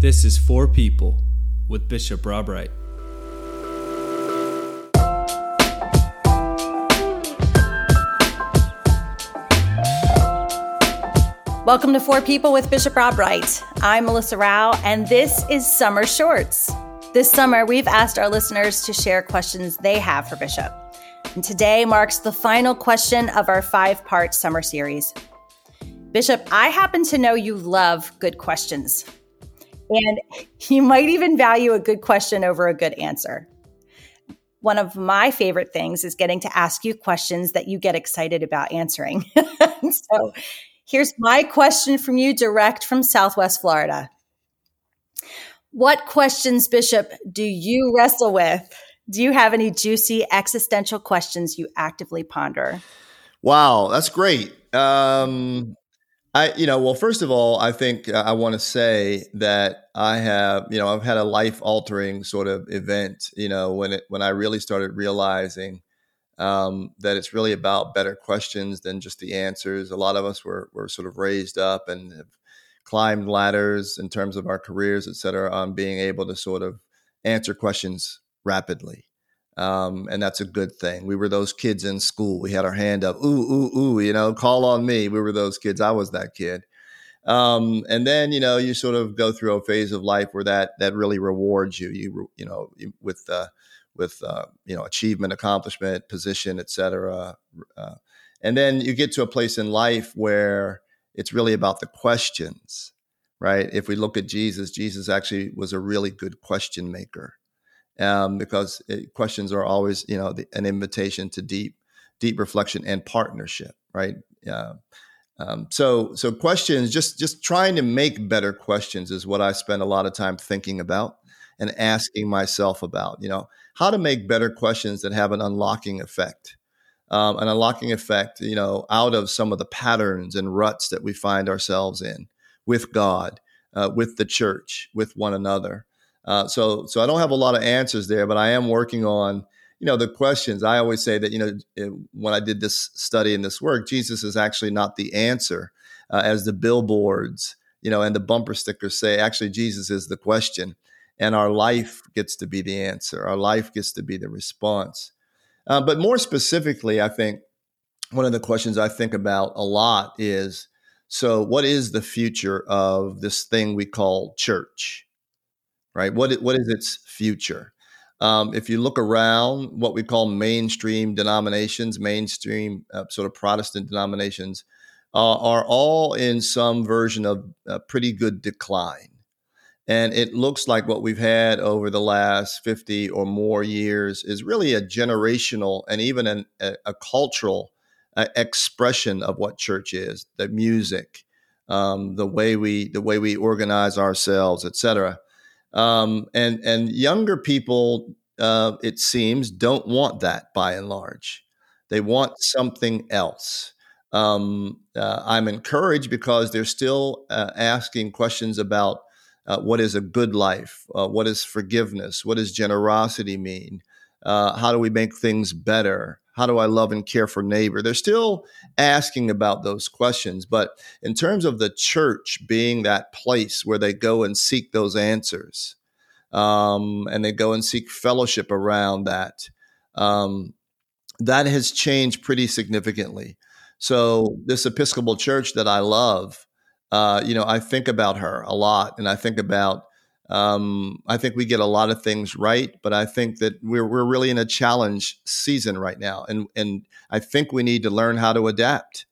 This is For People with Bishop Rob Wright. Welcome to For People with Bishop Rob Wright. I'm Melissa Rau, and this is Summer Shorts. This summer, we've asked our listeners to share questions they have for Bishop. And today marks the final question of our five part summer series. Bishop, I happen to know you love good questions. And you might even value a good question over a good answer. One of my favorite things is getting to ask you questions that you get excited about answering. so here's my question from you direct from Southwest Florida. What questions, Bishop, do you wrestle with? Do you have any juicy existential questions you actively ponder? Wow, that's great. Um, I, you know, well, first of all, I think uh, I want to say that I have, you know, I've had a life altering sort of event, you know, when it, when I really started realizing um, that it's really about better questions than just the answers. A lot of us were, were sort of raised up and have climbed ladders in terms of our careers, et cetera, on being able to sort of answer questions rapidly. Um, and that's a good thing. We were those kids in school. We had our hand up, ooh, ooh, ooh, you know, call on me. We were those kids. I was that kid. Um, and then you know you sort of go through a phase of life where that that really rewards you. You you know with uh, with uh, you know achievement, accomplishment, position, etc. Uh, and then you get to a place in life where it's really about the questions, right? If we look at Jesus, Jesus actually was a really good question maker um, because it, questions are always, you know, the, an invitation to deep, deep reflection and partnership, right? Yeah. Um, so, so questions, just just trying to make better questions is what I spend a lot of time thinking about and asking myself about. You know, how to make better questions that have an unlocking effect, um, an unlocking effect. You know, out of some of the patterns and ruts that we find ourselves in with God, uh, with the church, with one another. Uh, so, so I don't have a lot of answers there, but I am working on, you know, the questions. I always say that, you know, when I did this study and this work, Jesus is actually not the answer, uh, as the billboards, you know, and the bumper stickers say. Actually, Jesus is the question, and our life gets to be the answer. Our life gets to be the response. Uh, but more specifically, I think one of the questions I think about a lot is so, what is the future of this thing we call church? Right? What what is its future? Um, if you look around what we call mainstream denominations, mainstream uh, sort of Protestant denominations, uh, are all in some version of a pretty good decline. And it looks like what we've had over the last 50 or more years is really a generational and even an, a, a, cultural uh, expression of what church is the music, um, the way we the way we organize ourselves, et cetera. Um, and and younger people, uh, it seems, don't want that by and large. They want something else. Um, uh, I'm encouraged because they're still uh, asking questions about uh, what is a good life, uh, what is forgiveness, what does generosity mean, uh, how do we make things better, how do I love and care for neighbor? They're still asking about those questions. But in terms of the church being that place where they go and seek those answers, um, and they go and seek fellowship around that, um, that has changed pretty significantly. So, this Episcopal church that I love, uh, you know, I think about her a lot, and I think about um, I think we get a lot of things right, but I think that we're we're really in a challenge season right now, and and I think we need to learn how to adapt,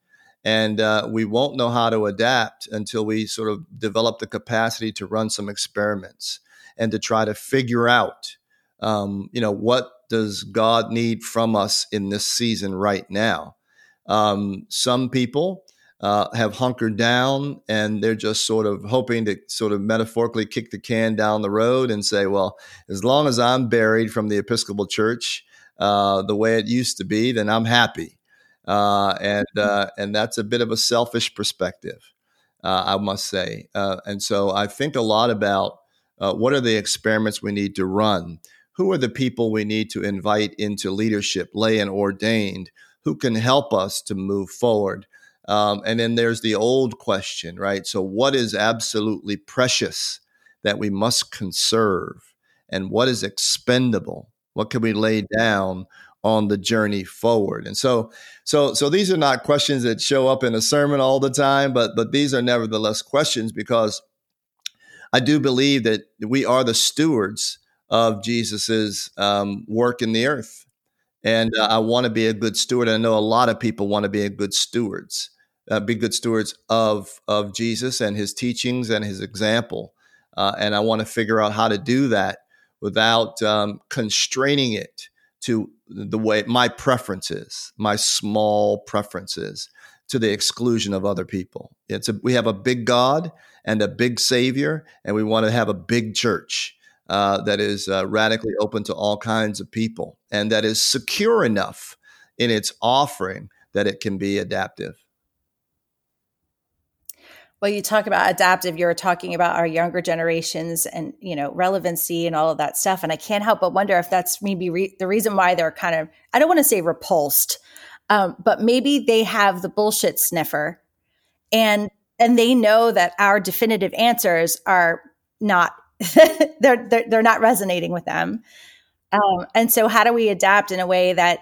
and uh, we won't know how to adapt until we sort of develop the capacity to run some experiments and to try to figure out, um, you know, what does God need from us in this season right now. Um, some people uh, have hunkered down and they're just sort of hoping to sort of metaphorically kick the can down the road and say, well, as long as I'm buried from the Episcopal Church uh, the way it used to be, then I'm happy. Uh, and mm-hmm. uh, and that's a bit of a selfish perspective, uh, I must say. Uh, and so I think a lot about what are the experiments we need to run. Who are the people we need to invite into leadership, lay and ordained, who can help us to move forward? Um, and then there's the old question, right? So, what is absolutely precious that we must conserve and what is expendable? What can we lay down on the journey forward? And so, so, so these are not questions that show up in a sermon all the time, but but these are nevertheless questions because I do believe that we are the stewards of Jesus's um, work in the earth, and uh, I want to be a good steward. I know a lot of people want to be a good stewards, uh, be good stewards of of Jesus and his teachings and his example, uh, and I want to figure out how to do that without um, constraining it to the way my preferences, my small preferences, to the exclusion of other people. It's a, we have a big God and a big Savior, and we want to have a big church uh, that is uh, radically open to all kinds of people and that is secure enough in its offering that it can be adaptive. Well, you talk about adaptive, you're talking about our younger generations and, you know, relevancy and all of that stuff. And I can't help but wonder if that's maybe re- the reason why they're kind of, I don't want to say repulsed, um, but maybe they have the bullshit sniffer and, and they know that our definitive answers are not, they're, they're, they're not resonating with them. Um, and so how do we adapt in a way that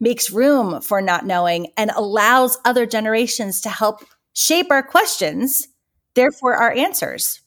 makes room for not knowing and allows other generations to help shape our questions, therefore our answers.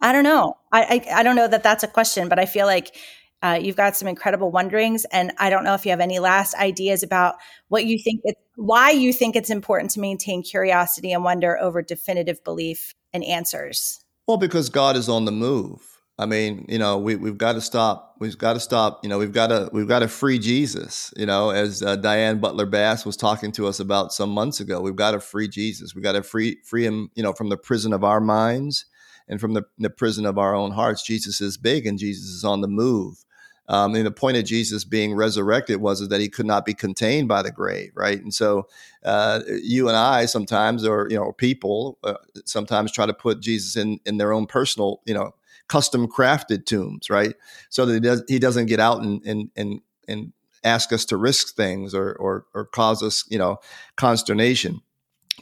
I don't know. I, I, I don't know that that's a question, but I feel like uh, you've got some incredible wonderings, and I don't know if you have any last ideas about what you think, it, why you think it's important to maintain curiosity and wonder over definitive belief and answers. Well, because God is on the move. I mean, you know, we we've got to stop. We've got to stop. You know, we've got to we've got to free Jesus. You know, as uh, Diana Butler Bass was talking to us about some months ago, we've got to free Jesus. We've got to free free him. You know, from the prison of our minds and from the, the prison of our own hearts. Jesus is big, and Jesus is on the move. Um, and the point of Jesus being resurrected was that he could not be contained by the grave, right? And so, uh, you and I sometimes, or you know, people uh, sometimes try to put Jesus in in their own personal, you know custom crafted tombs, right? So that he, does, he doesn't get out and, and, and, and ask us to risk things or, or, or cause us, you know, consternation.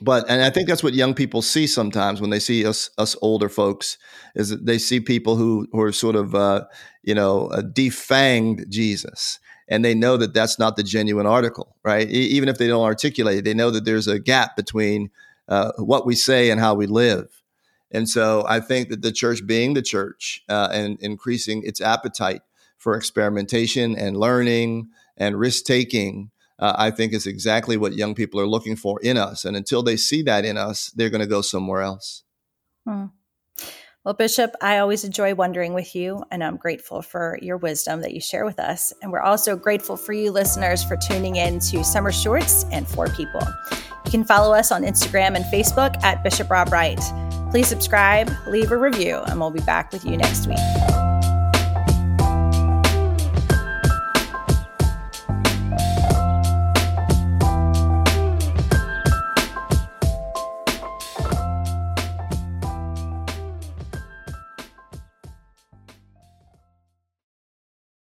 But and I think that's what young people see sometimes when they see us us older folks is that they see people who who are sort of uh, you know uh, defanged Jesus and they know that that's not the genuine article, right? E- even if they don't articulate it, they know that there's a gap between uh, what we say and how we live. And so I think that the church being the church uh, and increasing its appetite for experimentation and learning and risk taking, uh, I think is exactly what young people are looking for in us. And until they see that in us, they're going to go somewhere else. Hmm. Well, Bishop, I always enjoy wondering with you, and I'm grateful for your wisdom that you share with us. And we're also grateful for you listeners for tuning in to Summer Shorts and For People. You can follow us on Instagram and Facebook at Bishop Rob Wright. Please subscribe, leave a review, and we'll be back with you next week.